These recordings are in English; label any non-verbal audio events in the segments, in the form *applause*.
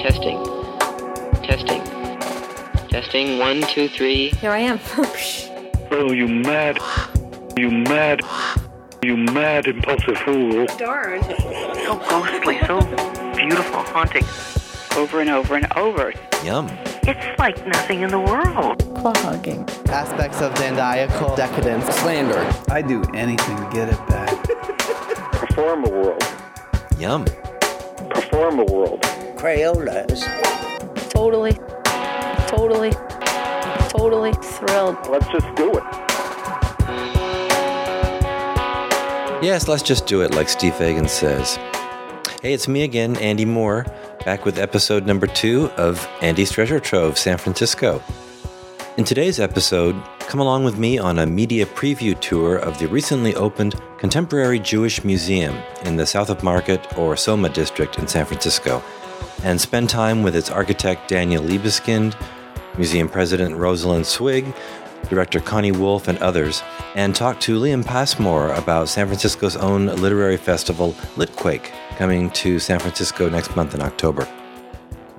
Testing. Testing. Testing. One, two, three. Here I am. *laughs* Oh, you mad, you mad, you mad impulsive fool. Darn. So ghostly, so beautiful, haunting. Over and over and over. Yum. It's like nothing in the world. Claw hugging. aspects of dandiacal decadence. Slander. I'd do anything to get it back. Perform a world. Yum. Perform a world. Crayolas. Totally. Totally. Totally thrilled. Let's just do it. Yes, let's just do it, like Steve Fagan says. Hey, it's me again, Andy Moore, back with episode number two of Andy's Treasure Trove, San Francisco. In today's episode, come along with me on a media preview tour of the recently opened Contemporary Jewish Museum in the South of Market or Soma district in San Francisco, and spend time with its architect Daniel Libeskind, museum president Rosalyn Swig, director Connie Wolf, and others, and talk to Liam Passmore about San Francisco's own literary festival, Litquake, coming to San Francisco next month in October.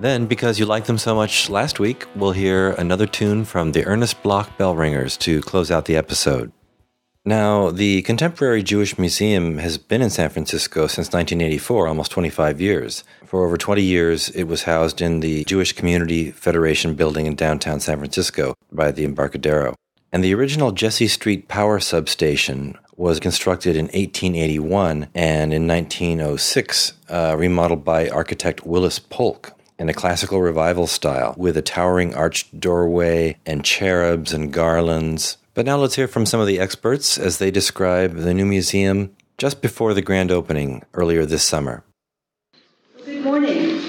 Then, because you liked them so much last week, we'll hear another tune from the Ernest Bloch Bell Ringers to close out the episode. Now, the Contemporary Jewish Museum has been in San Francisco since 1984, almost 25 years. For over 20 years, it was housed in the Jewish Community Federation building in downtown San Francisco by the Embarcadero. And the original Jessie Street power substation was constructed in 1881 and in 1906 uh, remodeled by architect Willis Polk in a classical revival style with a towering arched doorway and cherubs and garlands. But now let's hear from some of the experts as they describe the new museum just before the grand opening earlier this summer. Good morning.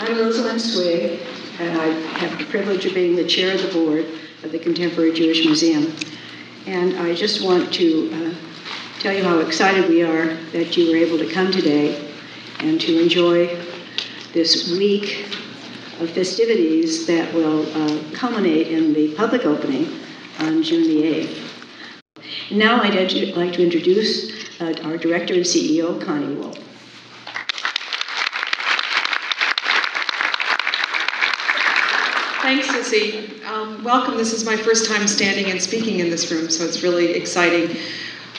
I'm Rosalyn Swig, and I have the privilege of being the chair of the board of the Contemporary Jewish Museum. And I just want to uh, tell you how excited we are that you were able to come today and to enjoy this week festivities that will uh, culminate in the public opening on June the 8th. Now I'd like to introduce uh, our director and CEO, Connie Wolf. Thanks, Sissy. Um, welcome. This is my first time standing and speaking in this room, so it's really exciting.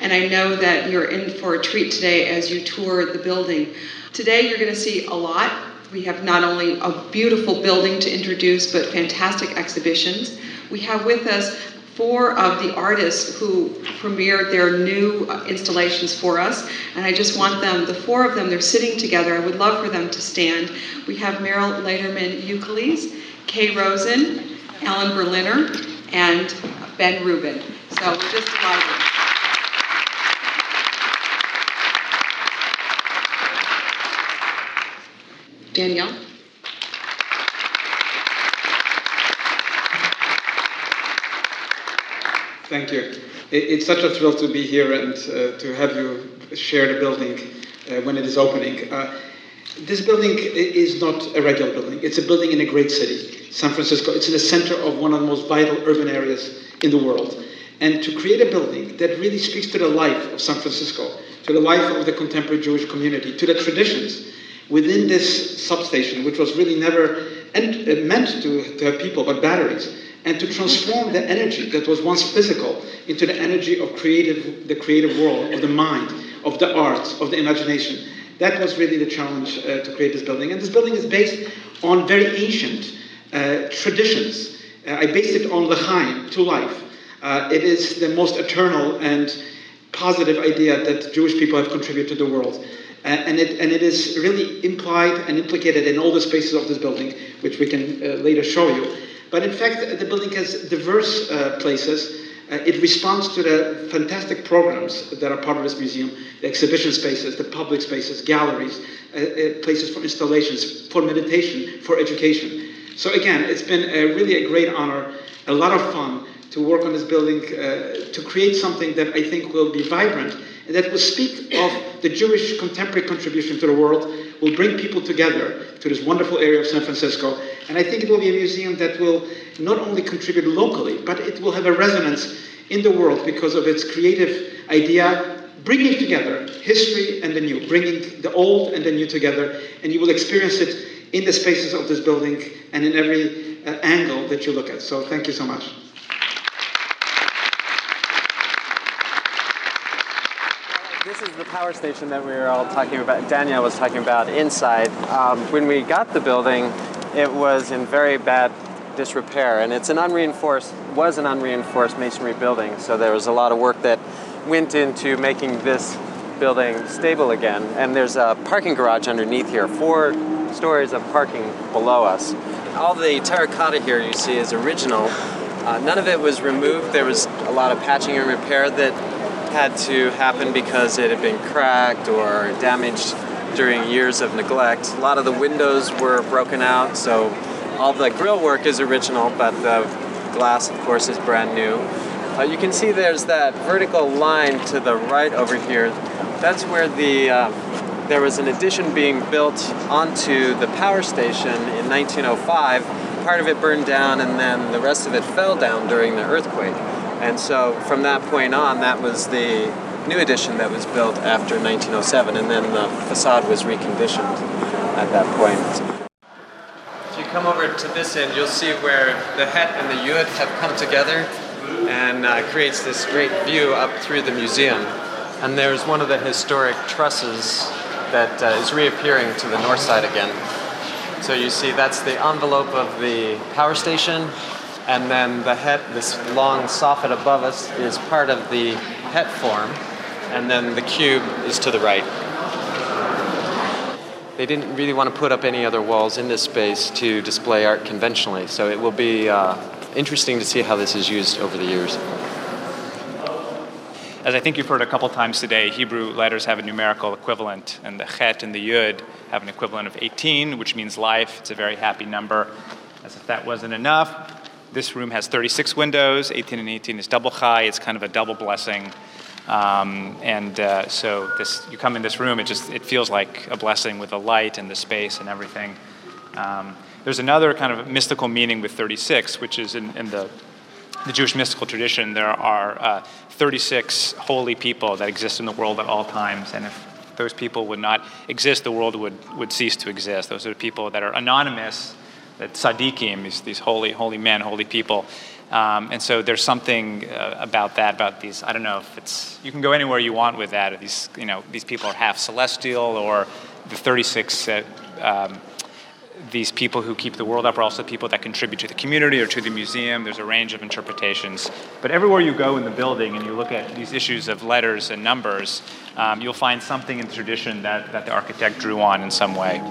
And I know that you're in for a treat today as you tour the building. Today, you're going to see a lot. We have not only a beautiful building to introduce, but fantastic exhibitions. We have with us four of the artists who premiered their new uh, installations for us. And I just want them, the four of them, they're sitting together. I would love for them to stand. We have Mierle Laderman Ukeles, Kay Rosen, Alan Berliner, and Ben Rubin. So we're just delighted. Daniel? Thank you. It's such a thrill to be here and uh, to have you share the building uh, when it is opening. Uh, This building is not a regular building. It's a building in a great city, San Francisco. It's in the center of one of the most vital urban areas in the world. And to create a building that really speaks to the life of San Francisco, to the life of the contemporary Jewish community, to the traditions within this substation, which was really never uh, meant to, to have people but batteries, and to transform the energy that was once physical into the energy of creative, the creative world, of the mind, of the arts, of the imagination. That was really the challenge uh, to create this building. And this building is based on very ancient uh, traditions. Uh, I based it on L'chaim, to life. Uh, it is the most eternal and positive idea that Jewish people have contributed to the world. Uh, and, it, and it is really implied and implicated in all the spaces of this building, which we can uh, later show you. But in fact, the building has diverse uh, places. Uh, it responds to the fantastic programs that are part of this museum the exhibition spaces, the public spaces, galleries, uh, uh, places for installations, for meditation, for education. So, again, it's been a, really a great honor, a lot of fun to work on this building, uh, to create something that I think will be vibrant and that will speak of the Jewish contemporary contribution to the world, will bring people together to this wonderful area of San Francisco. And I think it will be a museum that will not only contribute locally, but it will have a resonance in the world because of its creative idea bringing together history and the new, bringing the old and the new together, and you will experience it in the spaces of this building and in every uh, angle that you look at. So thank you so much. This is the power station that we were all talking about. Daniel was talking about inside. Um, when we got the building, it was in very bad disrepair, and it's an unreinforced was an unreinforced masonry building. So there was a lot of work that went into making this building stable again. And there's a parking garage underneath here, four stories of parking below us. All the terracotta here you see is original. Uh, none of it was removed. There was a lot of patching and repair that had to happen because it had been cracked or damaged during years of neglect. A lot of the windows were broken out, so all the grill work is original, but the glass, of course, is brand new. Uh, you can see there's that vertical line to the right over here. That's where the uh, there was an addition being built onto the power station in 1905. Part of it burned down, and then the rest of it fell down during the earthquake. And so from that point on, that was the new addition that was built after 1907, and then the facade was reconditioned at that point. If you come over to this end, you'll see where the Het and the Yud have come together and uh, creates this great view up through the museum. And there's one of the historic trusses that uh, is reappearing to the north side again. So you see that's the envelope of the power station, and then the het, this long soffit above us, is part of the het form, and then the cube is to the right. They didn't really want to put up any other walls in this space to display art conventionally, so it will be uh, interesting to see how this is used over the years. As I think you've heard a couple times today, Hebrew letters have a numerical equivalent, and the chet and the yud have an equivalent of 18, which means life. It's a very happy number. As if that wasn't enough, this room has 36 windows. 18 and 18 is double chai. It's kind of a double blessing. Um, and uh, so this, you come in this room, it just it feels like a blessing with the light and the space and everything. Um, there's another kind of mystical meaning with 36, which is in, in the the Jewish mystical tradition. There are uh, 36 holy people that exist in the world at all times, and if those people would not exist, the world would, would cease to exist. Those are the people that are anonymous, that tzaddikim, these, these holy, holy men, holy people. Um, and so there's something uh, about that, about these. I don't know if it's. You can go anywhere you want with that. These, you know, these people are half celestial, or the 36 uh, um, these people who keep the world up are also people that contribute to the community or to the museum. There's a range of interpretations. But everywhere you go in the building and you look at these issues of letters and numbers, um, you'll find something in the tradition that, that the architect drew on in some way.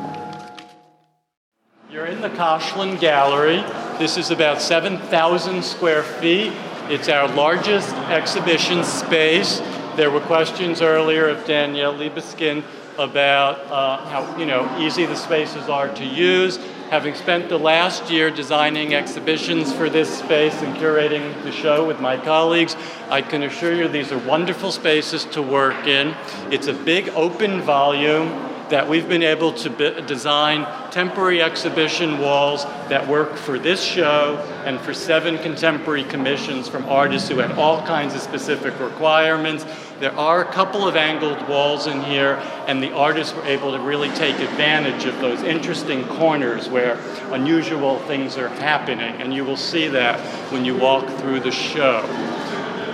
You're in the Koshland Gallery. This is about 7,000 square feet. It's our largest exhibition space. There were questions earlier of Daniel Libeskind about uh, how you know easy the spaces are to use. Having spent the last year designing exhibitions for this space and curating the show with my colleagues, I can assure you these are wonderful spaces to work in. It's a big open volume that we've been able to be- design temporary exhibition walls that work for this show and for seven contemporary commissions from artists who had all kinds of specific requirements. There are a couple of angled walls in here, and the artists were able to really take advantage of those interesting corners where unusual things are happening, and you will see that when you walk through the show.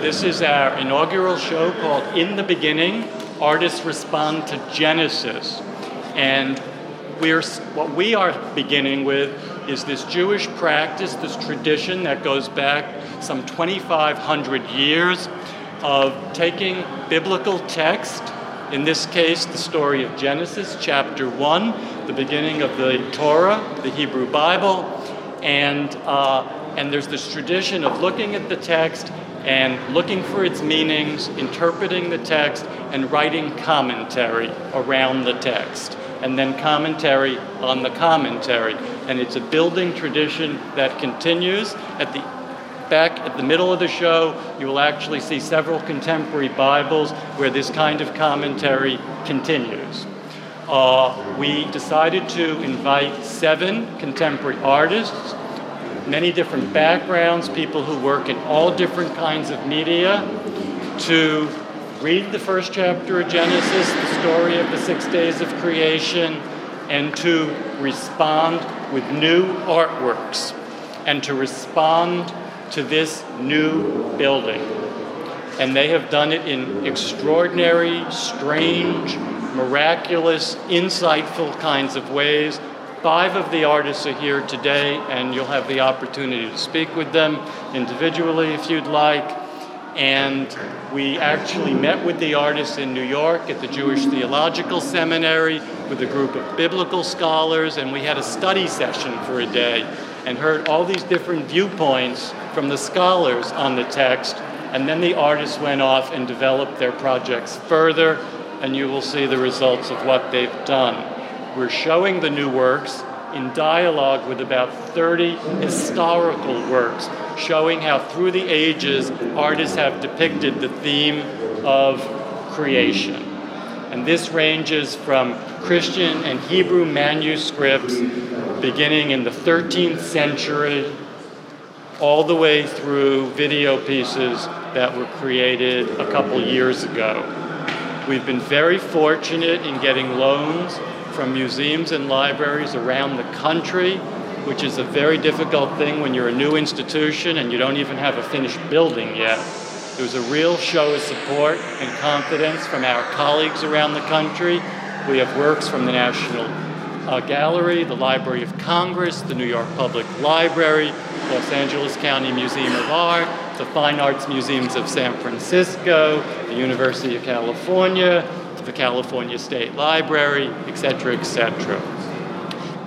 This is our inaugural show called In the Beginning Artists Respond to Genesis. And we're, what we are beginning with is this Jewish practice, this tradition that goes back some 2,500 years of taking biblical text, in this case, the story of Genesis, chapter 1, the beginning of the Torah, the Hebrew Bible, and, uh, and there's this tradition of looking at the text and looking for its meanings, interpreting the text, and writing commentary around the text and then commentary on the commentary. And it's a building tradition that continues. At the back at the middle of the show, you will actually see several contemporary Bibles where this kind of commentary continues. Uh, we decided to invite seven contemporary artists, many different backgrounds, people who work in all different kinds of media, to read the first chapter of Genesis, the story of the six days of creation, and to respond with new artworks and to respond to this new building. And they have done it in extraordinary, strange, miraculous, insightful kinds of ways. Five of the artists are here today, and you'll have the opportunity to speak with them individually if you'd like. And we actually met with the artists in New York at the Jewish Theological Seminary with a group of biblical scholars, and we had a study session for a day and heard all these different viewpoints from the scholars on the text. And then the artists went off and developed their projects further, and you will see the results of what they've done. We're showing the new works in dialogue with about 30 historical works, showing how through the ages artists have depicted the theme of creation. And this ranges from Christian and Hebrew manuscripts beginning in the 13th century all the way through video pieces that were created a couple years ago. We've been very fortunate in getting loans from museums and libraries around the country, which is a very difficult thing when you're a new institution and you don't even have a finished building yet. It was a real show of support and confidence from our colleagues around the country. We have works from the National uh, Gallery, the Library of Congress, the New York Public Library, Los Angeles County Museum of Art, the Fine Arts Museums of San Francisco, the University of California, the California State Library, etc., etc.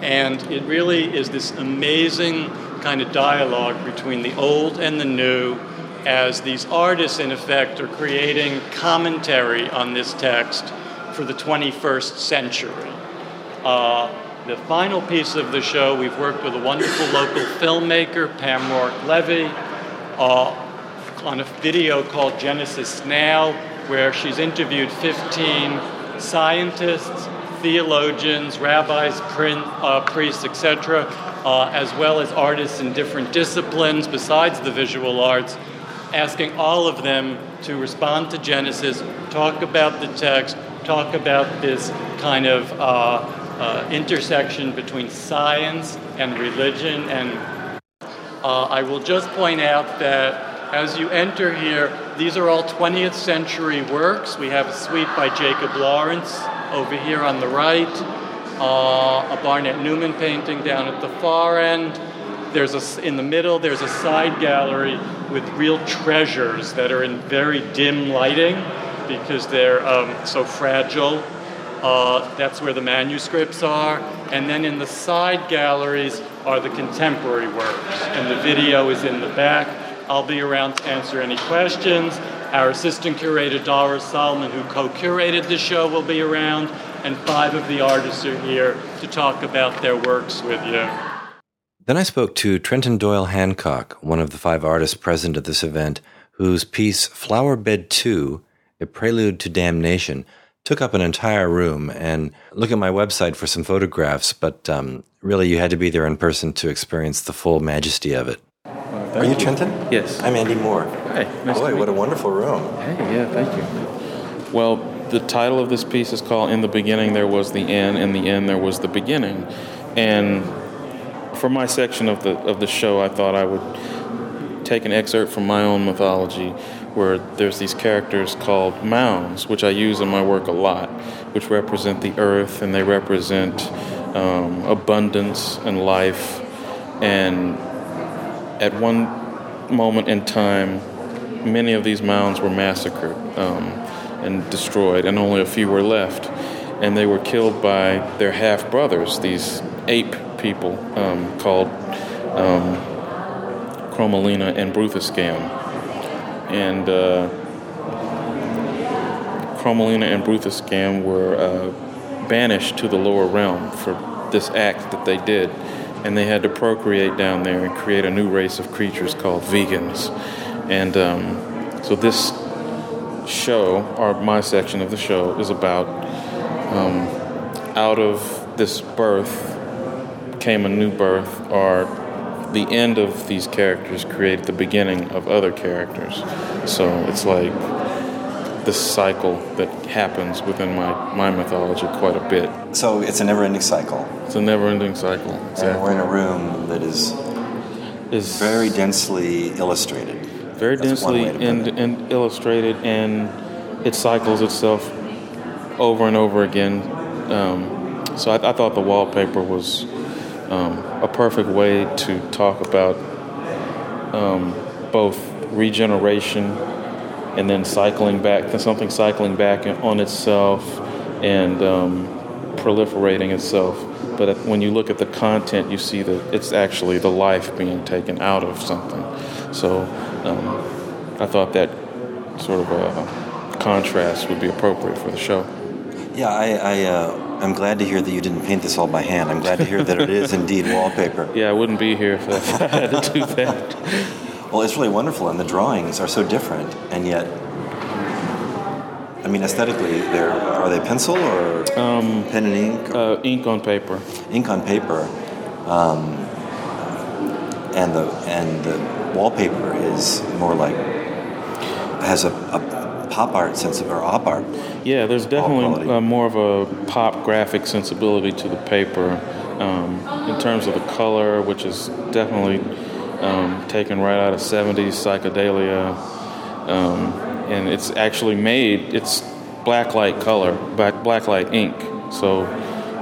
And it really is this amazing kind of dialogue between the old and the new as these artists, in effect, are creating commentary on this text for the 21st century. Uh, the final piece of the show, we've worked with a wonderful local filmmaker, Pam Rourke Levy, uh, on a video called Genesis Now, where she's interviewed 15 scientists, theologians, rabbis, print, uh, priests, etc., uh, as well as artists in different disciplines besides the visual arts, asking all of them to respond to Genesis, talk about the text, talk about this kind of uh, uh, intersection between science and religion. And uh, I will just point out that as you enter here, these are all 20th century works. We have a suite by Jacob Lawrence over here on the right, uh, a Barnett Newman painting down at the far end. There's a, in the middle, there's a side gallery with real treasures that are in very dim lighting because they're um, so fragile. Uh, that's where the manuscripts are. And then in the side galleries are the contemporary works. And the video is in the back. I'll be around to answer any questions. Our assistant curator, Doris Solomon, who co curated the show, will be around. And five of the artists are here to talk about their works with you. Then I spoke to Trenton Doyle Hancock, one of the five artists present at this event, whose piece Flower Bed 2, A Prelude to Damnation, took up an entire room. And look at my website for some photographs, but um, really you had to be there in person to experience the full majesty of it. Well, Are you, you, Trenton? Yes. I'm Andy Moore. Hey, nice Boy, to meet what a wonderful room. Hey, yeah, thank you. Well, the title of this piece is called In the Beginning There Was the End, in the End There Was the Beginning. And for my section of the of the show, I thought I would take an excerpt from my own mythology where there's these characters called mounds, which I use in my work a lot, which represent the earth and they represent um, abundance and life. And at one moment in time, many of these mounds were massacred um, and destroyed, and only a few were left. And they were killed by their half brothers, these ape people um, called um, Chromalina and Bruthascam. And uh, Chromalina and Bruthascam were uh, banished to the lower realm for this act that they did. And they had to procreate down there and create a new race of creatures called vegans. And um, so this show, or my section of the show, is about um, out of this birth came a new birth, or the end of these characters created the beginning of other characters. So it's like this cycle that happens within my, my mythology quite a bit. So it's a never-ending cycle. It's a never-ending cycle. And we're in a room that is is very densely illustrated. Very That's densely way to put and, it. and illustrated, and it cycles itself over and over again. Um, so I, I thought the wallpaper was um, a perfect way to talk about um, both regeneration and then cycling back, to something cycling back on itself and um, proliferating itself. But when you look at the content, you see that it's actually the life being taken out of something. So um, I thought that sort of a contrast would be appropriate for the show. Yeah, I, I uh, I'm glad to hear that you didn't paint this all by hand. I'm glad to hear that it is indeed wallpaper. *laughs* Yeah, I wouldn't be here if I *laughs* had to do that. Well, it's really wonderful, and the drawings are so different, and yet, I mean, aesthetically, they're are they pencil or pen and ink? Uh, ink on paper. Ink on paper, um, and the and the wallpaper is more like has a, a pop art sense of or op art. Yeah, there's definitely uh, more of a pop graphic sensibility to the paper um, in terms of the color, which is definitely um, taken right out of 70s psychedelia. Um, and it's actually made, it's blacklight color, black, blacklight ink. So,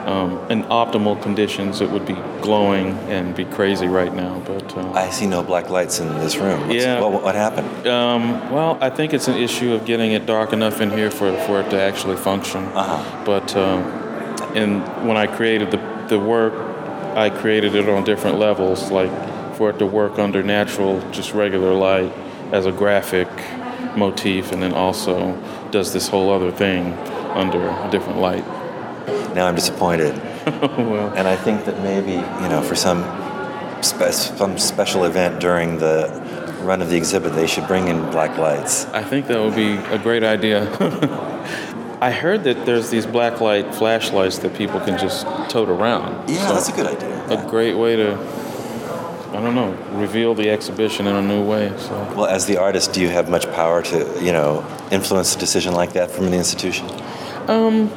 um, in optimal conditions, it would be glowing and be crazy right now. But uh, I see no black lights in this room. What's- Yeah. What, what happened? um, well, I think it's an issue of getting it dark enough in here for, for it to actually function. Uh-huh. But um, and when I created the, the work, I created it on different levels, like for it to work under natural, just regular light as a graphic motif, and then also does this whole other thing under a different light. Now I'm disappointed. *laughs* well, and I think that maybe you know for some spe- some special event during the run of the exhibit, they should bring in black lights. I think that would be a great idea. *laughs* I heard that there's these black light flashlights that people can just tote around. Yeah, that's a good idea. A great way to, I don't know, reveal the exhibition in a new way. So. Well, as the artist, do you have much power to you know influence a decision like that from the institution? Um,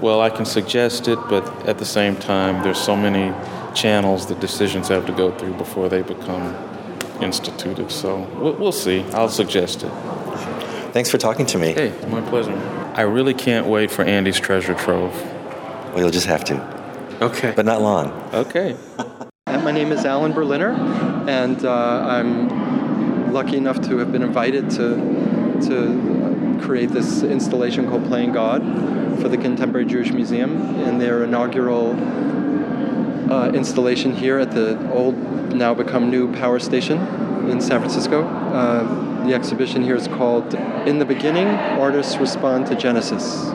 well, I can suggest it, but at the same time, there's so many channels that decisions have to go through before they become instituted. So we'll, we'll see. I'll suggest it. Thanks for talking to me. Hey, my pleasure. I really can't wait for Andy's treasure trove. Well, you'll just have to. Okay. But not long. Okay. *laughs* My name is Alan Berliner, and uh, I'm lucky enough to have been invited to to create this installation called Playing God for the Contemporary Jewish Museum in their inaugural uh, installation here at the old, now become new power station in San Francisco. Uh, the exhibition here is called In the Beginning Artists Respond to Genesis.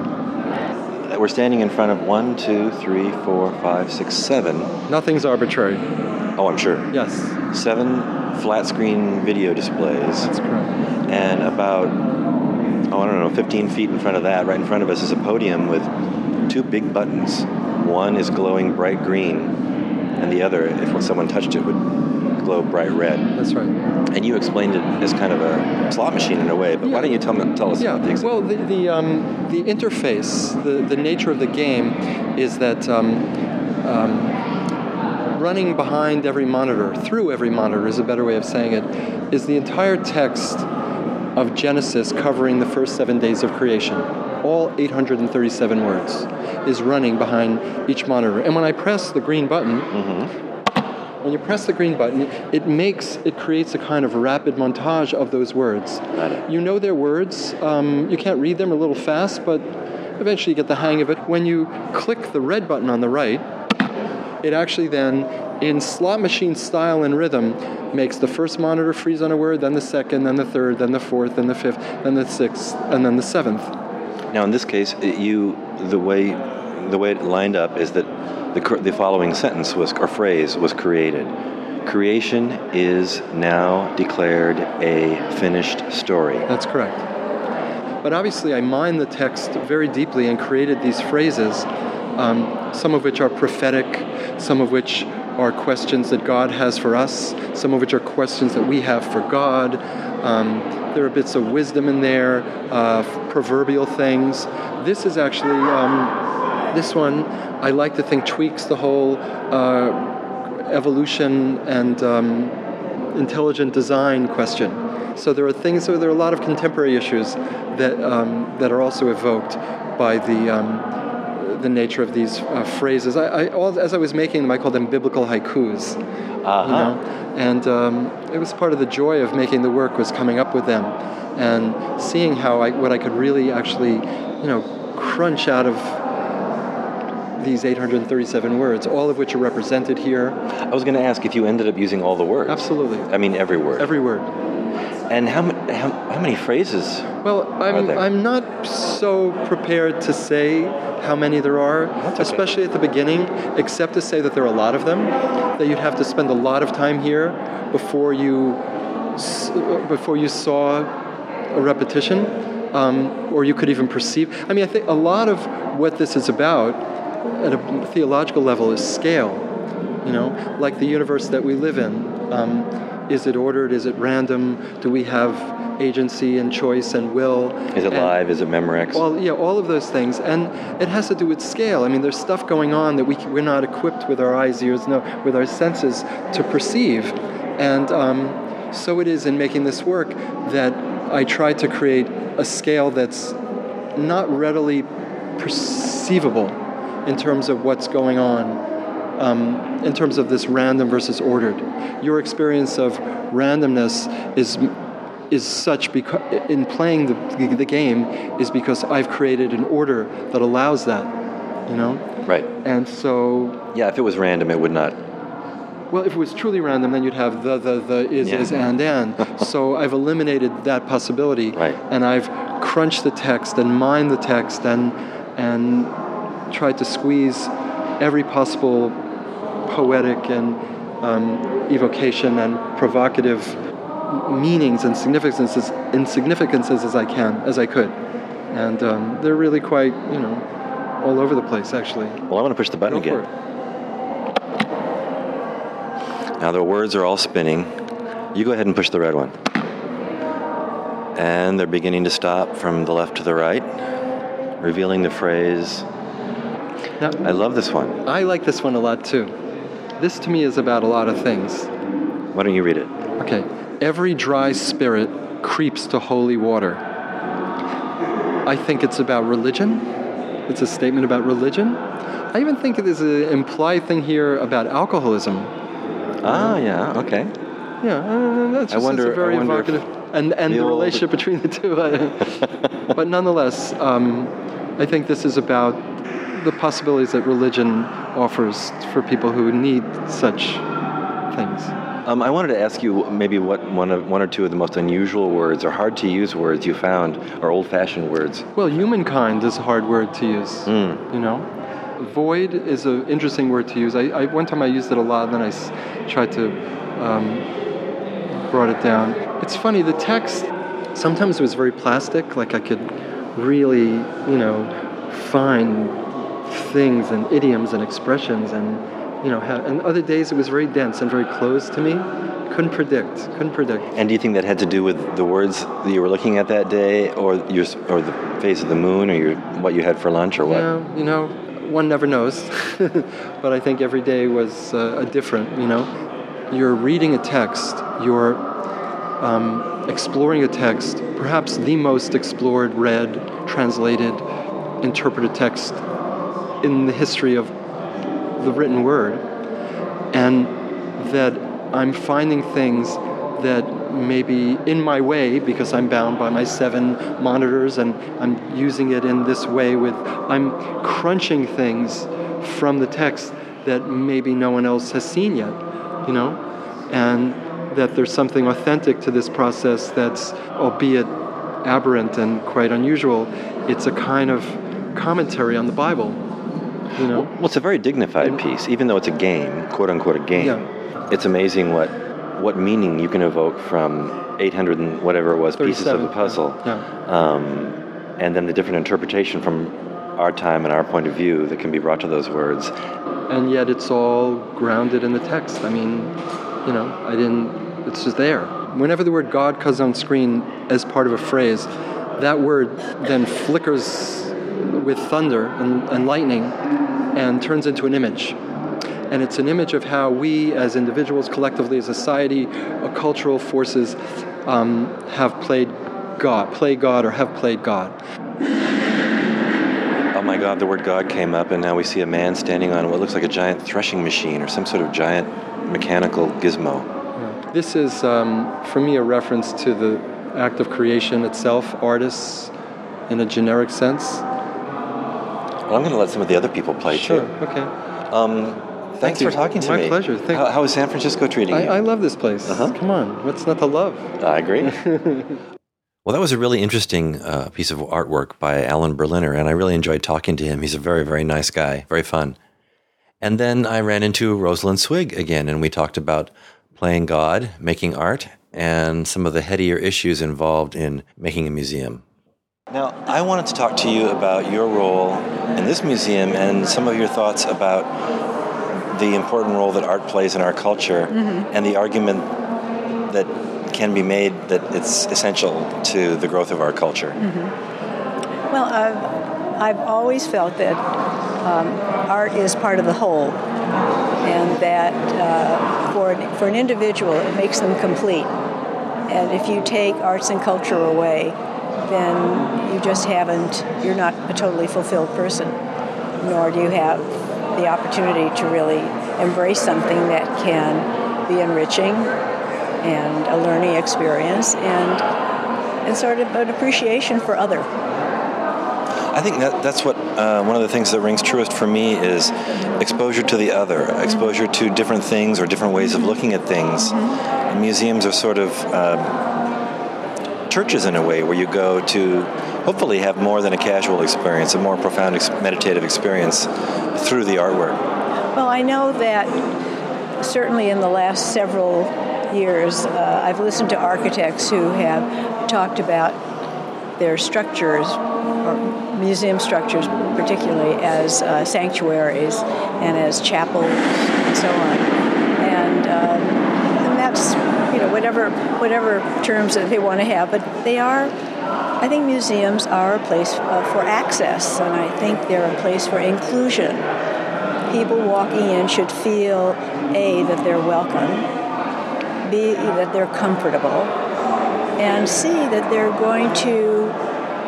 We're standing in front of one, two, three, four, five, six, seven. Nothing's arbitrary. Oh, I'm sure. Yes. Seven flat screen video displays. That's correct. And about, oh, I don't know, 15 feet in front of that, right in front of us, is a podium with two big buttons. One is glowing bright green, and the other, if someone touched it, would glow bright red. That's right. And you explained it as kind of a slot machine in a way, but why don't you tell, me, tell us Yeah, about the exhibit? well, the the, um, the interface, the, the nature of the game is that um, um, running behind every monitor, through every monitor is a better way of saying it, is the entire text of Genesis covering the first seven days of creation. All 837 words is running behind each monitor. And when I press the green button, when you press the green button, it makes, it creates a kind of rapid montage of those words. You know their words. Um, you can't read them a little fast, but eventually you get the hang of it. When you click the red button on the right, it actually then, in slot machine style and rhythm, makes the first monitor freeze on a word, then the second, then the third, then the fourth, then the fifth, then the sixth, and then the seventh. Now, in this case, you the way the way it lined up is that the the following sentence was or phrase was created. Creation is now declared a finished story. That's correct. But obviously, I mined the text very deeply and created these phrases, um, some of which are prophetic, some of which are questions that God has for us, some of which are questions that we have for God. Um, There are bits of wisdom in there, uh, proverbial things. This is actually, um, this one, I like to think tweaks the whole uh, evolution and um, intelligent design question. So there are things, so there are a lot of contemporary issues that, um, that are also evoked by the, um, the nature of these uh, phrases. I, I, all, as I was making them, I called them biblical haikus. Uh-huh. You know? And um, it was part of the joy of making the work was coming up with them and seeing how I, what I could really actually, you know, crunch out of these 837 words, all of which are represented here. I was going to ask if you ended up using all the words. Absolutely. I mean, every word. Every word. And how, how, how many phrases? Well, I'm? I'm not so prepared to say how many there are, especially at the beginning, except to say that there are a lot of them, that you'd have to spend a lot of time here before you, before you saw a repetition, um, or you could even perceive. I mean, I think a lot of what this is about at a theological level is scale. You know, like the universe that we live in. Um, is it ordered? Is it random? Do we have agency and choice and will? Is it And- live? Is it Memorex? Well, yeah, all of those things, and it has to do with scale. I mean, there's stuff going on that we we're not equipped with our eyes, ears, no, with our senses to perceive, and um, so it is in making this work that I try to create a scale that's not readily perceivable in terms of what's going on. Um, in terms of this random versus ordered, your experience of randomness is is such because in playing the, the game is because I've created an order that allows that, you know. Right. And so, Yeah, if it was random, it would not. well, if it was truly random, then you'd have the, the, the, is, Yeah. is, and, and. *laughs* so I've eliminated that possibility. Right. And I've crunched the text and mined the text and, and tried to squeeze every possible poetic and um, evocation and provocative meanings and significances, insignificances as I can, as I could. And um, they're really quite, you know, all over the place, actually. Well, I want to push the button Go again. Now the words are all spinning. You go ahead and push the red one. And they're beginning to stop from the left to the right, revealing the phrase. Now, I love this one. I like this one a lot too. This to me is about a lot of things. Why don't you read it? Okay. Every dry spirit creeps to holy water. I think it's about religion. It's a statement about religion. I even think there's an implied thing here about alcoholism. Ah, yeah, okay. Yeah, uh, that's I just wonder- it's a very I wonder evocative, and and the the relationship between the two. *laughs* But nonetheless, um, I think this is about the possibilities that religion offers for people who need such things. Um, I wanted to ask you maybe what one, of, one or two of the most unusual words or hard to use words you found are old fashioned words. Well, humankind is a hard word to use. You know, void is an interesting word to use. I, I one time I used it a lot, and then I s- tried to um, brought it down. It's funny. The text sometimes it was very plastic. Like I could really, you know, find things and idioms and expressions and you know, and other days it was very dense and very close to me. Couldn't predict. Couldn't predict. And do you think that had to do with the words that you were looking at that day, or your, or the phase of the moon, or your, what you had for lunch, or what? Yeah, you know, one never knows. *laughs* but I think every day was uh, a different, you know. You're reading a text, you're um, exploring a text, perhaps the most explored, read, translated, interpreted text in the history of the written word. And that I'm finding things that may be in my way because I'm bound by my seven monitors and I'm using it in this way with I'm crunching things from the text that maybe no one else has seen yet, you know? And that there's something authentic to this process that's albeit aberrant and quite unusual, it's a kind of commentary on the Bible. You know? Well, it's a very dignified piece, even though it's a game, quote unquote, a game. It's amazing what what meaning you can evoke from 800 and whatever it was pieces of the 37, puzzle, yeah. Um, and then the different interpretation from our time and our point of view that can be brought to those words. and yet it's all grounded in the text. I mean, you know, I didn't. It's just there. Whenever the word God comes on screen as part of a phrase, that word then flickers with thunder and, and lightning and turns into an image. And it's an image of how we, as individuals, collectively, as society, cultural forces, um, have played God, play God, or have played God. Oh my God, the word God came up, and now we see a man standing on what looks like a giant threshing machine or some sort of giant mechanical gizmo. This is, um, for me, a reference to the act of creation itself, artists in a generic sense. Well, I'm going to let some of the other people play Sure, too. okay. Um, thanks you. for talking to My me. My pleasure. Thank- how, how is San Francisco treating you? I, I love this place. Uh-huh. Come on, what's not to love? I agree. *laughs* Well, that was a really interesting uh, piece of artwork by Alan Berliner, and I really enjoyed talking to him. He's a very, very nice guy, very fun. And then I ran into Rosalyn Swig again, and we talked about playing God, making art, and some of the headier issues involved in making a museum. Now, I wanted to talk to you about your role in this museum and some of your thoughts about the important role that art plays in our culture Mhm. and the argument that can be made that it's essential to the growth of our culture. Well, I've, I've always felt that um, art is part of the whole, and that uh, for, an, for an individual, it makes them complete. And if you take arts and culture away, then you just haven't, you're not a totally fulfilled person, nor do you have the opportunity to really embrace something that can be enriching and a learning experience and, and sort of an appreciation for other. I think that that's what uh, one of the things that rings truest for me is exposure to the other, exposure to different things or different ways of looking at things. And museums are sort of um, churches in a way where you go to hopefully have more than a casual experience, a more profound ex- meditative experience through the artwork. Well, I know that certainly in the last several years, uh, I've listened to architects who have talked about their structures, or museum structures particularly, as uh, sanctuaries and as chapels and so on. And, um, and that's, you know, whatever, whatever terms that they want to have, but they are I think museums are a place uh, for access, and I think they're a place for inclusion. People walking in should feel A, that they're welcome, B, that they're comfortable, and C, that they're going to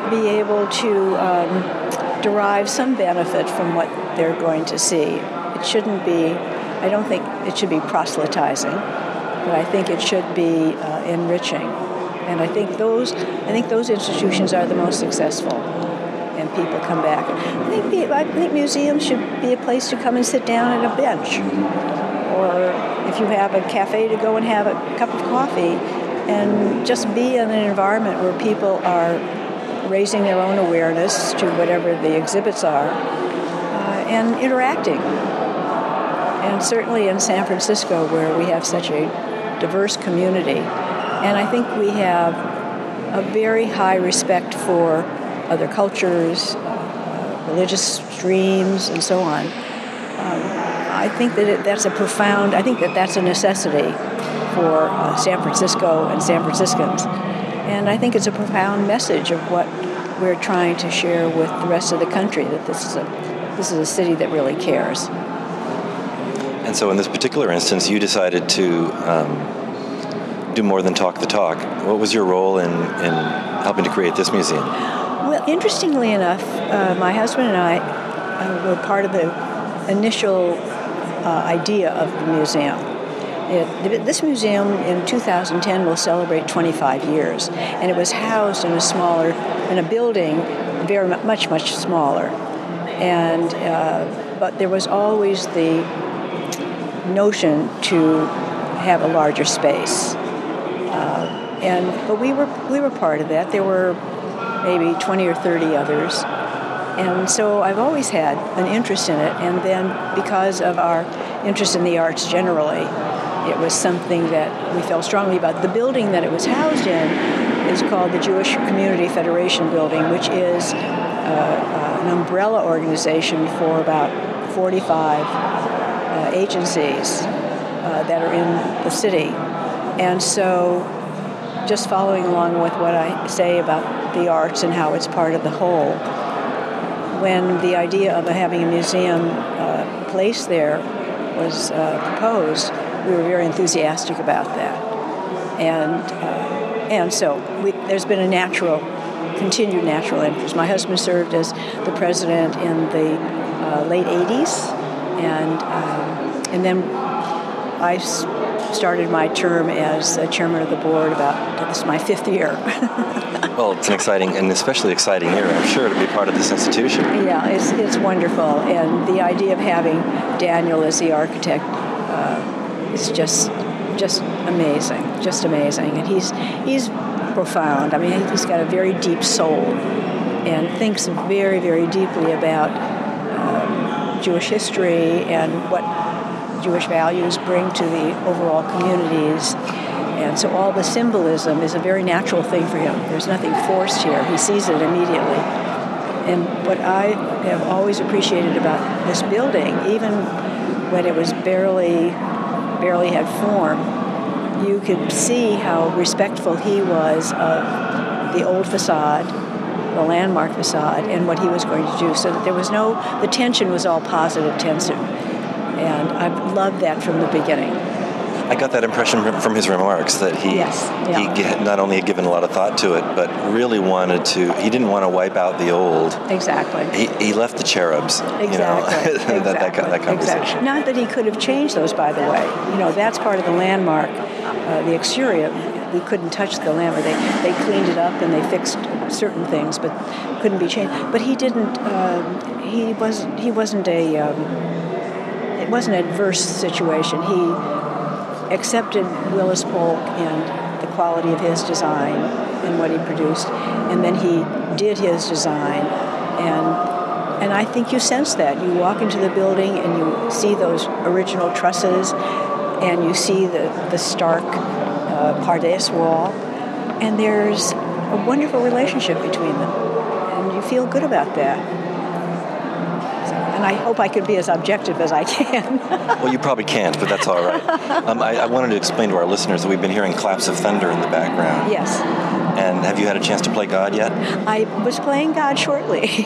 be able to um, derive some benefit from what they're going to see. It shouldn't be, I don't think it should be proselytizing, but I think it should be uh, enriching. And I think those, I think those institutions are the most successful, and people come back. I think, the, I think museums should be a place to come and sit down at a bench, or if you have a cafe to go and have a cup of coffee, and just be in an environment where people are raising their own awareness to whatever the exhibits are, uh, and interacting. And certainly in San Francisco, where we have such a diverse community, and I think we have a very high respect for other cultures, uh, religious streams, and so on. Um, I think that it, that's a profound, I think that that's a necessity for uh, San Francisco and San Franciscans. And I think it's a profound message of what we're trying to share with the rest of the country that this is a, this is a city that really cares. And so, in this particular instance, you decided to um, do more than talk the talk. What was your role in, in helping to create this museum? Well, interestingly enough, uh, my husband and I uh, were part of the initial uh, idea of the museum. It, this museum in 2010 will celebrate 25 years, and it was housed in a smaller, in a building, very much much smaller, and uh, but there was always the notion to have a larger space, uh, and but we were we were part of that. There were maybe 20 or 30 others. And so I've always had an interest in it. And then because of our interest in the arts generally, it was something that we felt strongly about. The building that it was housed in is called the Jewish Community Federation Building, which is uh, uh, an umbrella organization for about 45 uh, agencies uh, that are in the city. And so just following along with what I say about the arts and how it's part of the whole, when the idea of having a museum uh, placed there was uh, proposed, we were very enthusiastic about that. And, uh, and so we, there's been a natural, continued natural interest. My husband served as the president in the uh, late 80s, and, um, and then I started my term as chairman of the board about this is my fifth year. *laughs* well, it's an exciting and especially exciting year, I'm sure, to be part of this institution. Yeah, it's, it's wonderful. And the idea of having Daniel as the architect uh, is just just amazing, just amazing. And he's he's profound. I mean, he's got a very deep soul and thinks very, very deeply about um, Jewish history and what Jewish values bring to the overall communities. And so all the symbolism is a very natural thing for him. There's nothing forced here. He sees it immediately. And what I have always appreciated about this building, even when it was barely barely had form, you could see how respectful he was of the old facade, the landmark facade, and what he was going to do. So that there was no, the tension was all positive tension. And I've loved that from the beginning. I got that impression from his remarks that he yes, yeah. he not only had given a lot of thought to it, but really wanted to. He didn't want to wipe out the old. Exactly. He, he left the cherubs. Exactly. You know, exactly. *laughs* that, that, that conversation. Exactly. Not that he could have changed those, by the way. You know, that's part of the landmark, uh, the exterior. We couldn't touch the landmark. They they cleaned it up and they fixed certain things, but couldn't be changed. But he didn't. Uh, he was he wasn't a. Um, it wasn't an adverse situation. He accepted Willis Polk and the quality of his design and what he produced, and then he did his design, and and I think you sense that. You walk into the building and you see those original trusses, and you see the the stark uh, Pardes wall, and there's a wonderful relationship between them, and you feel good about that and I hope I could be as objective as I can. *laughs* well, you probably can't, but that's all right. Um, I, I, wanted to explain to our listeners that we've been hearing claps of thunder in the background. Yes. And have you had a chance to play God yet? I was playing God shortly. *laughs*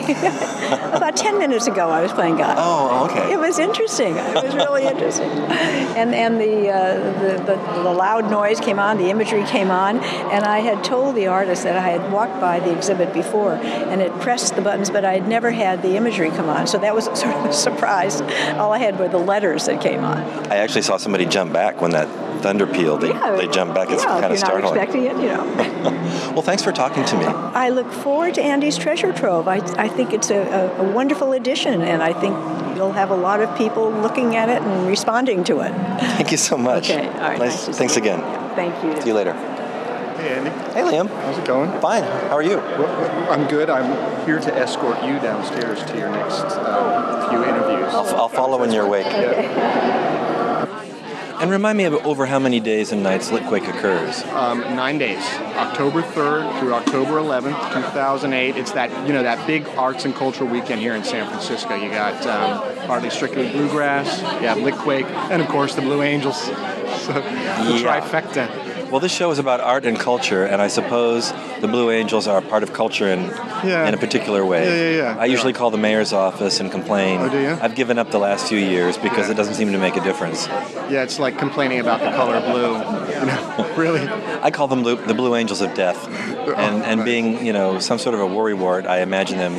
About 10 minutes ago, I was playing God. Oh, okay. It was interesting. It was really interesting. And, and the, uh, the, the, the loud noise came on, the imagery came on, and I had told the artist that I had walked by the exhibit before and had pressed the buttons, but I had never had the imagery come on. So that was *laughs* sort of a surprise. All I had were the letters that came on. I actually saw somebody jump back when that thunder pealed. They, yeah, they jump back. It's yeah, kind of startling. Not expecting it, you know. *laughs* well, thanks for talking to me. I look forward to Andy's treasure trove. I, I think it's a, a, a wonderful addition, and I think you'll have a lot of people looking at it and responding to it. Thank you so much. Okay, all right. Nice. nice thanks again. Thank you. See you later. Hey, Andy. Hey, Liam. How's it going? Fine. How are you? Well, I'm good. I'm here to escort you downstairs to your next uh, few interviews. I'll, I'll follow in your wake. Yeah. And remind me of over how many days and nights Litquake occurs. Um, nine days, October 3rd through October 11th, 2008. It's that you know that big arts and cultural weekend here in San Francisco. You got um, Hardly Strictly Bluegrass, you have Litquake, and of course the Blue Angels. *laughs* So the Yeah. trifecta. Well, this show is about art and culture, and I suppose the Blue Angels are part of culture in, Yeah. in a particular way. Yeah, yeah, yeah. I usually call the mayor's office and complain. Oh, do you? I've given up the last few years because Yeah. it doesn't seem to make a difference. Yeah, it's like complaining about the color blue. You know, *laughs* really. I call them blue, the Blue Angels of Death, oh, and and being you know some sort of a worrywart, I imagine them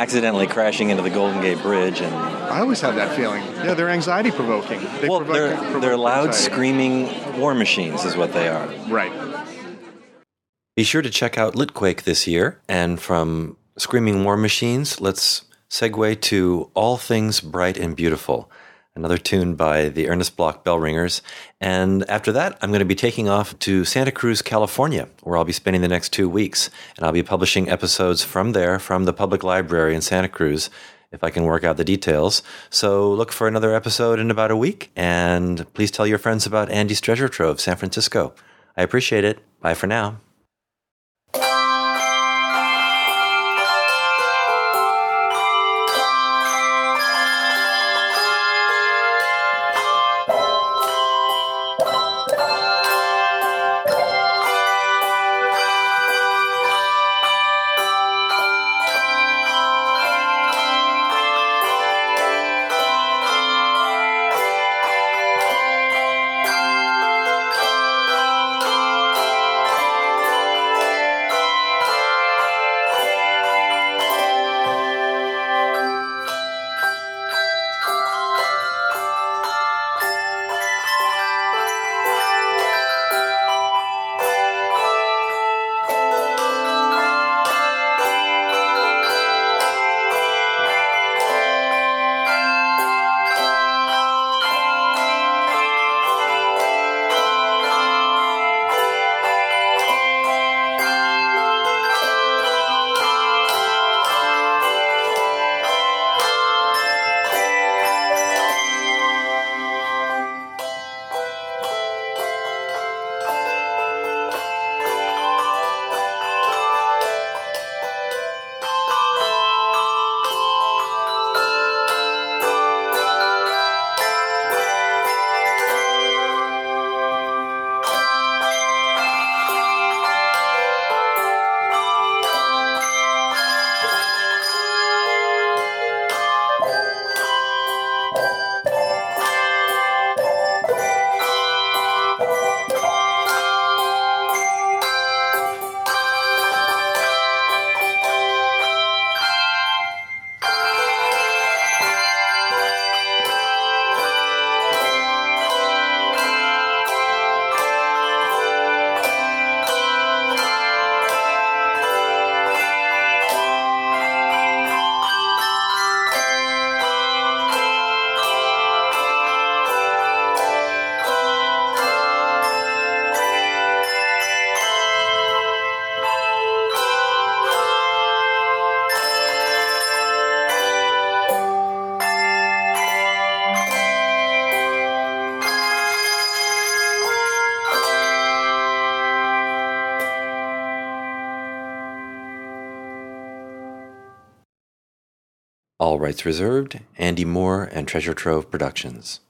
accidentally crashing into the Golden Gate Bridge and I always have that feeling. Yeah, they're anxiety provoking. They well, provoke- they're provoke they're loud, anxiety. screaming war machines, is what they are. Right. Be sure to check out Litquake this year. And from Screaming War Machines, let's segue to All Things Bright and Beautiful, another tune by the Ernest Bloch Bell Ringers. And after that, I'm going to be taking off to Santa Cruz, California, where I'll be spending the next two weeks. And I'll be publishing episodes from there, from the public library in Santa Cruz. If I can work out the details. So look for another episode in about a week. And please tell your friends about Andy's Treasure Trove, San Francisco. I appreciate it. Bye for now. Rights reserved. Andy Moore and Treasure Trove Productions.